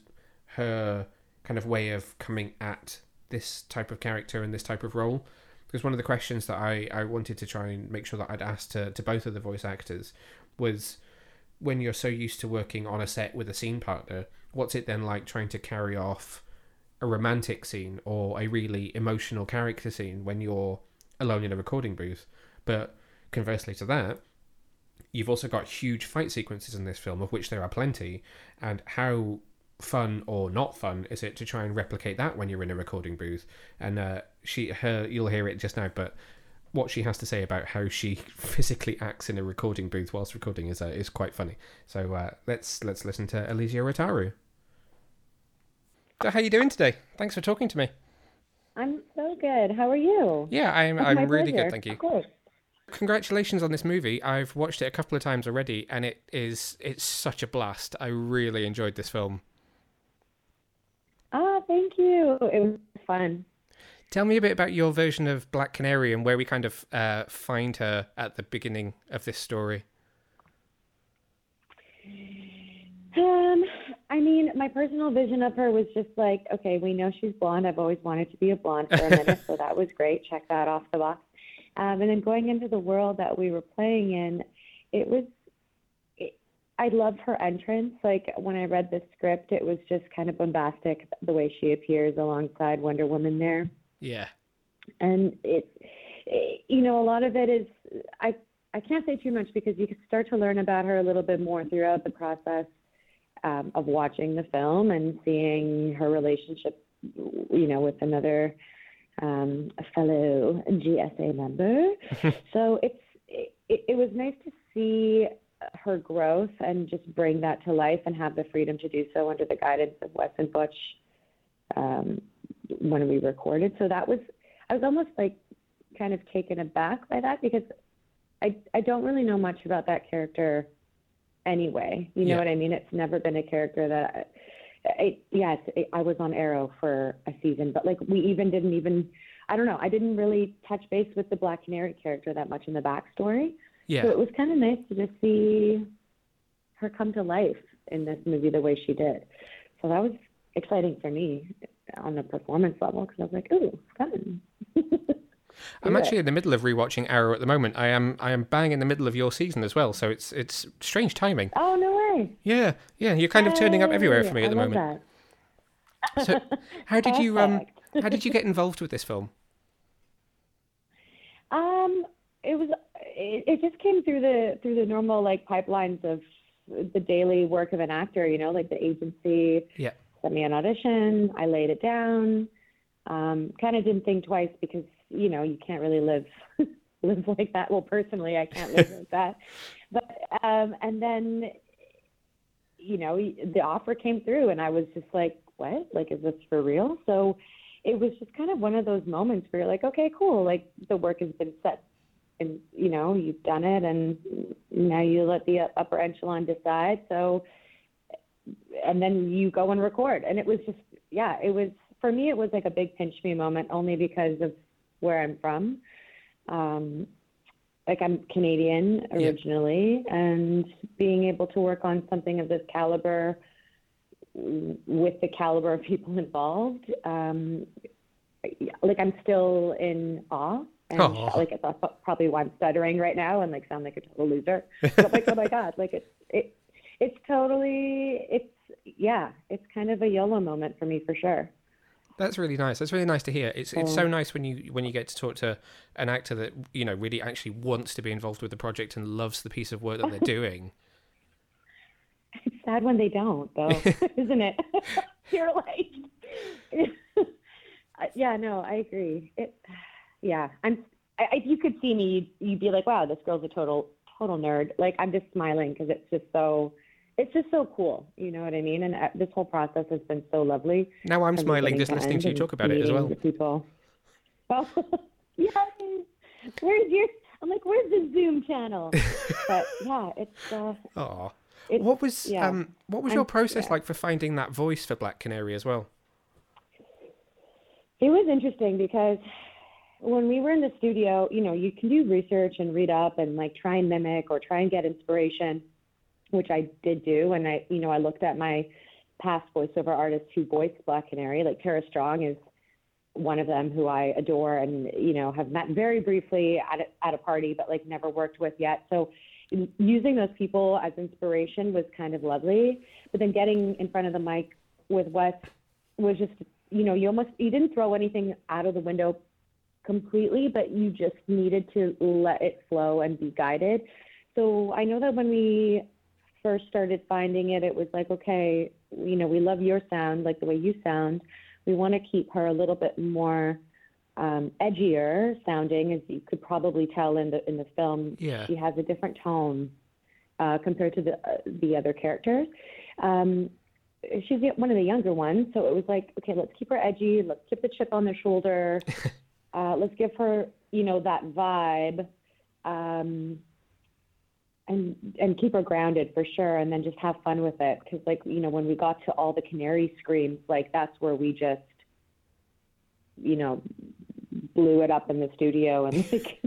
her kind of way of coming at this type of character and this type of role. Because one of the questions that I, I wanted to try and make sure that I'd asked to, to both of the voice actors was when you're so used to working on a set with a scene partner, what's it then like trying to carry off a romantic scene or a really emotional character scene when you're alone in a recording booth? But conversely to that, you've also got huge fight sequences in this film, of which there are plenty, and how fun or not fun is it to try and replicate that when you're in a recording booth? And uh, she, her, you'll hear it just now, but what she has to say about how she [laughs] physically acts in a recording booth whilst recording is uh, is quite funny. So uh, let's let's listen to Elysia Rotaru. So how are you doing today? Thanks for talking to me. I'm so good. How are you? Yeah, I'm It's I'm really pleasure. good, thank you. Of course. Congratulations on this movie. I've watched it a couple of times already, and it is it's such a blast. I really enjoyed this film. Ah, thank you. It was fun. Tell me a bit about your version of Black Canary and where we kind of uh, find her at the beginning of this story. Um, I mean, my personal vision of her was just like, okay, we know she's blonde. I've always wanted to be a blonde for a [laughs] minute, so that was great. Check that off the box. Um, and then going into the world that we were playing in, it was. It, I loved her entrance. Like when I read the script, it was just kind of bombastic the way she appears alongside Wonder Woman there. Yeah. and it, it you know a lot of it is i i can't say too much because you can start to learn about her a little bit more throughout the process um, of watching the film and seeing her relationship you know with another um, fellow JSA member [laughs] so it's it, it was nice to see her growth and just bring that to life and have the freedom to do so under the guidance of Wes and Butch um, when we recorded. So that was, I was almost like kind of taken aback by that because I, I don't really know much about that character anyway. You know Yeah. what I mean? It's never been a character that, I, yes, I was on Arrow for a season, but like we even didn't even, I don't know, I didn't really touch base with the Black Canary character that much in the backstory. Yeah. So it was kind of nice to just see her come to life in this movie the way she did. So that was exciting for me on the performance level because I was like, ooh, fun. [laughs] I'm actually in the middle of rewatching Arrow at the moment. I am I am bang in the middle of your season as well, so it's it's strange timing. Oh, no way. Yeah, yeah, you're kind of turning up everywhere for me at the moment. So how did you um [laughs] how did you get involved with this film? [laughs] Um, it was it, it just came through the through the normal like pipelines of the daily work of an actor, you know, like the agency Yeah. sent me an audition, I laid it down. Um, kind of didn't think twice because, you know, you can't really live [laughs] live like that. Well, personally, I can't live like that. [laughs] But um and then you know, the offer came through and I was just like, what? Like, is this for real? So it was just kind of one of those moments where you're like, okay, cool. Like the work has been set and, you know, you've done it and now you let the upper echelon decide. So, and then you go and record. And it was just, yeah, it was, for me, it was like a big pinch me moment only because of where I'm from. Um, like I'm Canadian Yeah. originally, and being able to work on something of this caliber with the caliber of people [laughs] involved, um, like I'm still in awe. And Aw. like it's probably why I'm stuttering right now and like sound like a total loser. But like, oh my [laughs] god, like it's it, it's totally it's yeah, it's kind of a YOLO moment for me for sure. That's really nice. That's really nice to hear. It's it's so um, nice when you when you get to talk to an actor that you know really actually wants to be involved with the project and loves the piece of work that they're doing. [laughs] [laughs] It's sad when they don't, though, [laughs] isn't it? You're like, yeah, no, I agree. It, yeah, I'm. I, if you could see me, you'd, you'd be like, wow, this girl's a total, total nerd. Like, I'm just smiling because it's just so, it's just so cool. You know what I mean? And uh, this whole process has been so lovely. Now I'm smiling just listening to you talk about it as well. people. Oh, [laughs] yay! Where's your? I'm like, where's the Zoom channel? [laughs] but yeah, it's. Uh, it's What was yeah. um what was I'm- your process yeah. like for finding that voice for Black Canary as well? It was interesting because when we were in the studio, you know, you can do research and read up and like try and mimic or try and get inspiration, which I did do. And I, you know, I looked at my past voiceover artists who voiced Black Canary, like Tara Strong is one of them who I adore and, you know, have met very briefly at a, at a party, but like never worked with yet. So using those people as inspiration was kind of lovely. But then getting in front of the mic with what was just, you know, you almost you didn't throw anything out of the window completely, but you just needed to let it flow and be guided. So I know that when we first started finding it, it was like, okay, you know, we love your sound, like the way you sound. We want to keep her a little bit more um, edgier sounding, as you could probably tell in the in the film. Yeah. She has a different tone uh, compared to the uh, the other characters. Um, she's one of the younger ones, so it was like, okay, let's keep her edgy. Let's keep the chip on the shoulder. [laughs] uh, let's give her, you know, that vibe. Um, and and keep her grounded for sure and then just have fun with it. Because like you know when we got to all the canary screams like that's where we just you know blew it up in the studio and [laughs] like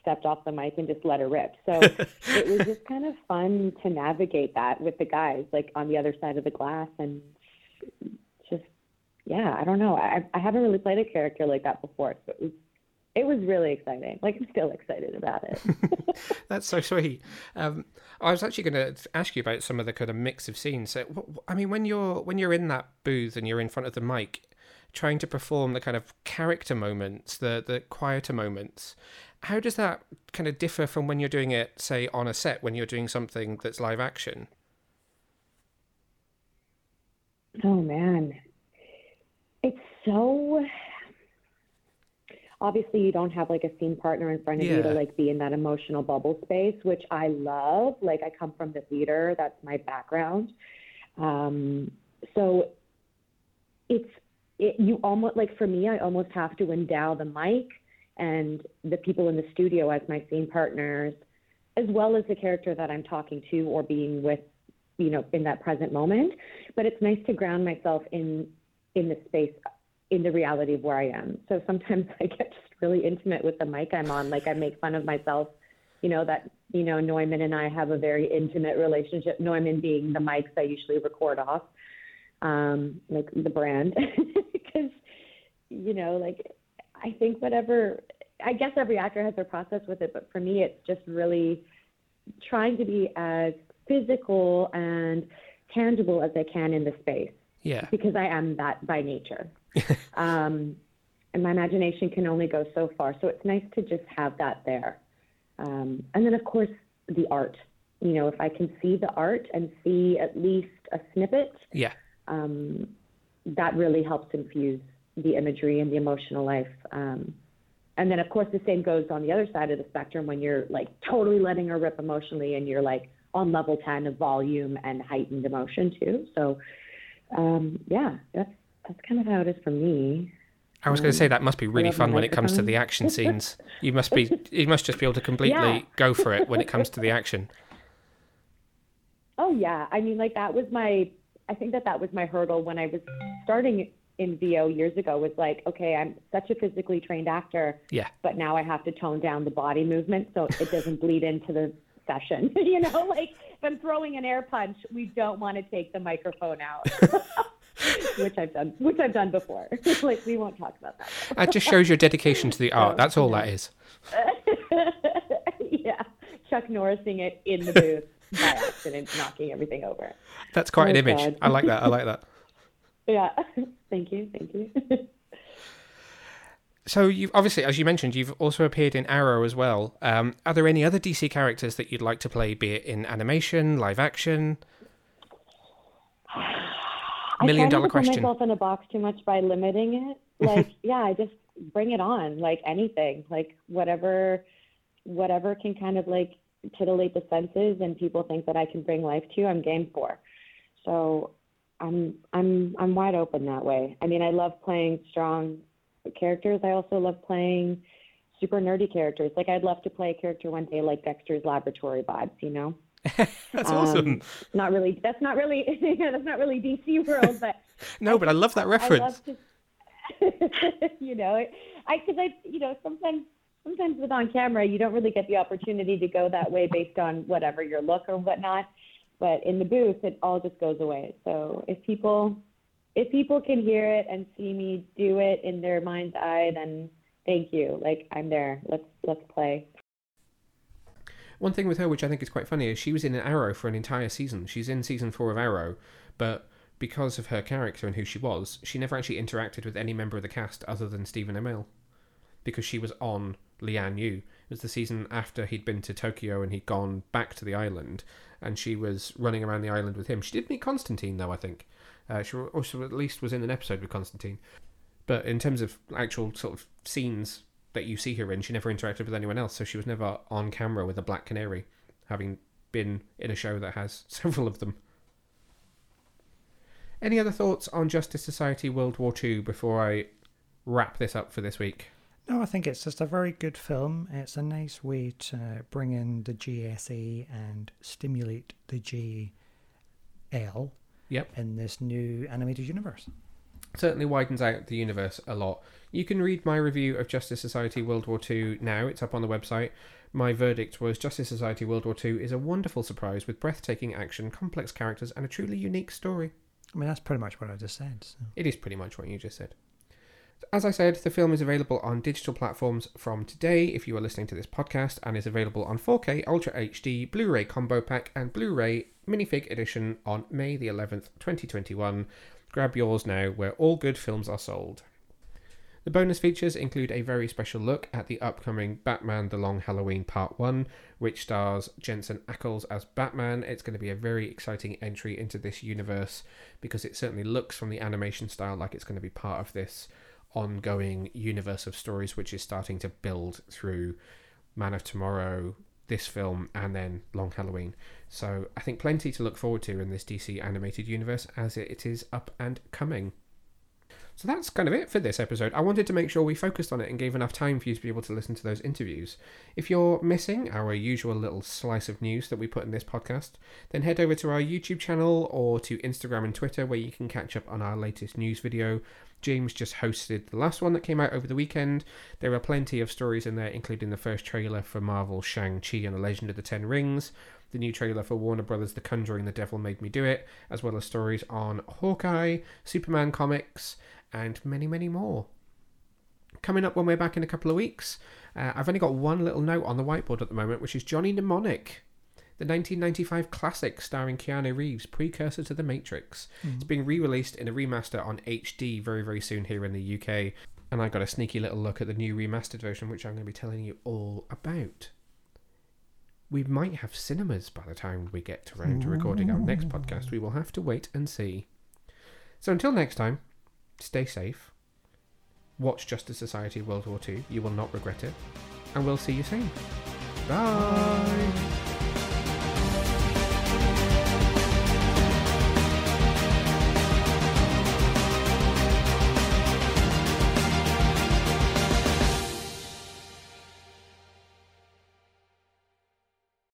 stepped off the mic and just let her rip. So [laughs] it was just kind of fun to navigate that with the guys like on the other side of the glass and just yeah i don't know. I i haven't really played a character like that before so it was it was really exciting like i'm still excited about it [laughs] That's so sweet. Um, I was actually going to ask you about some of the kind of mix of scenes. So, I mean, when you're when you're in that booth and you're in front of the mic, trying to perform the kind of character moments, the the quieter moments, how does that kind of differ from when you're doing it, say, on a set when you're doing something that's live action? Oh man, it's so. Obviously, you don't have like a scene partner in front of you to like be in that emotional bubble space, which I love. Like I come from the theater; that's my background. Um, so it's it, you almost like for me, I almost have to endow the mic and the people in the studio as my scene partners, as well as the character that I'm talking to or being with, you know, in that present moment. But it's nice to ground myself in in the space, in the reality of where I am. So sometimes [laughs] I get just really intimate with the mic I'm on. Like I make fun of myself, you know, that you know Neumann and I have a very intimate relationship. Neumann being the mics I usually record off, um, like the brand, [laughs] because you know, like I think whatever. I guess every actor has their process with it, but for me, it's just really trying to be as physical and tangible as I can in the space Yeah. because I am that by nature. [laughs] um, and my imagination can only go so far. So it's nice to just have that there. Um, and then, of course, the art. You know, if I can see the art and see at least a snippet, Yeah. um, that really helps infuse the imagery and the emotional life. Um, and then, of course, the same goes on the other side of the spectrum when you're like totally letting her rip emotionally and you're like on level 10 of volume and heightened emotion too. So, um, yeah, that's, that's kind of how it is for me. I was going to say that must be um, really fun when it comes to the action [laughs] scenes. You must be [laughs] you must just be able to completely Yeah. go for it when it comes to the [laughs] action. Oh yeah, I mean like that was my I think that that was my hurdle when I was starting in VO years ago was like, okay, I'm such a physically trained actor, Yeah. but now I have to tone down the body movement so it doesn't bleed into the session. you know, like if I'm throwing an air punch, we don't want to take the microphone out. Which I've done which I've done before. [laughs] like we won't talk about that. That just shows your dedication to the [laughs] art. That's all that is. [laughs] yeah. Chuck Norrising it in the booth by accident, knocking everything over. That's quite an Oh, image. God. I like that. I like that. Yeah. thank you. Thank you. So you've obviously, as you mentioned, you've also appeared in Arrow as well. Um, are there any other DC characters that you'd like to play, be it in animation, live action? Million I try dollar not to question. put myself in a box too much by limiting it. [laughs] Like, yeah, I just bring it on. Like anything, like whatever, whatever can kind of like titillate the senses and people think that I can bring life to. I'm game for. So I'm I'm I'm wide open that way. I mean, I love playing strong characters. I also love playing super nerdy characters. Like I'd love to play a character one day like Dexter's Laboratory vibes. You know. [laughs] That's Um, awesome. Not really. That's not really. [laughs] yeah, that's not really DC world, but [laughs] No, but I love that I reference. love to. you know, I because I you know sometimes sometimes with on camera you don't really get the opportunity to go that way based on whatever your look or whatnot, but in the booth it all just goes away. So if people if people can hear it and see me do it in their mind's eye, then thank you. Like I'm there. Let's let's play. One thing with her, which I think is quite funny, is she was in Arrow for an entire season. She's in season four of Arrow, but because of her character and who she was, she never actually interacted with any member of the cast other than Stephen Amell, because she was on Lian Yu. It was the season after he'd been to Tokyo and he'd gone back to the island, and she was running around the island with him. She did meet Constantine, though, I think. Uh, she also at least was in an episode with Constantine. But in terms of actual sort of scenes that you see her in, she never interacted with anyone else, so she was never on camera with a black canary, having been in a show that has [laughs] several of them. Any other thoughts on Justice Society World War II before I wrap this up for this week? No, I think it's just a very good film. It's a nice way to bring in the JSA and stimulate the JL Yep. in this new animated universe. Certainly widens out the universe a lot. You can read my review of Justice Society World War II now, it's up on the website. My verdict was Justice Society World War II is a wonderful surprise with breathtaking action, complex characters, and a truly unique story. I mean, that's pretty much what I just said. So. It is pretty much what you just said. As I said, the film is available on digital platforms from today if you are listening to this podcast and is available on 4K Ultra HD, Blu ray Combo Pack, and Blu ray Minifig Edition on May the 11th, 2021. Grab yours now where all good films are sold. The bonus features include a very special look at the upcoming Batman The Long Halloween Part 1, which stars Jensen Ackles as Batman. It's going to be a very exciting entry into this universe because it certainly looks from the animation style like it's going to be part of this ongoing universe of stories which is starting to build through Man of Tomorrow, this film, and then Long Halloween. So I think plenty to look forward to in this DC animated universe as it is up and coming. So that's kind of it for this episode. I wanted to make sure we focused on it and gave enough time for you to be able to listen to those interviews. If you're missing our usual little slice of news that we put in this podcast, then head over to our YouTube channel or to Instagram and Twitter where you can catch up on our latest news video. James just hosted the last one that came out over the weekend. There are plenty of stories in there, including the first trailer for Marvel's Shang-Chi and the Legend of the Ten Rings, the new trailer for Warner Brothers' The Conjuring The Devil Made Me Do It, as well as stories on Hawkeye, Superman comics, and many, many more. Coming up when we're back in a couple of weeks, uh, I've only got one little note on the whiteboard at the moment, which is Johnny Mnemonic, the 1995 classic starring Keanu Reeves, precursor to The Matrix. It's mm. being re released in a remaster on HD very, very soon here in the UK. And I got a sneaky little look at the new remastered version, which I'm going to be telling you all about. We might have cinemas by the time we get around to recording our next podcast. We will have to wait and see. So until next time, stay safe. Watch Justice Society World War II. You will not regret it. And we'll see you soon. Bye.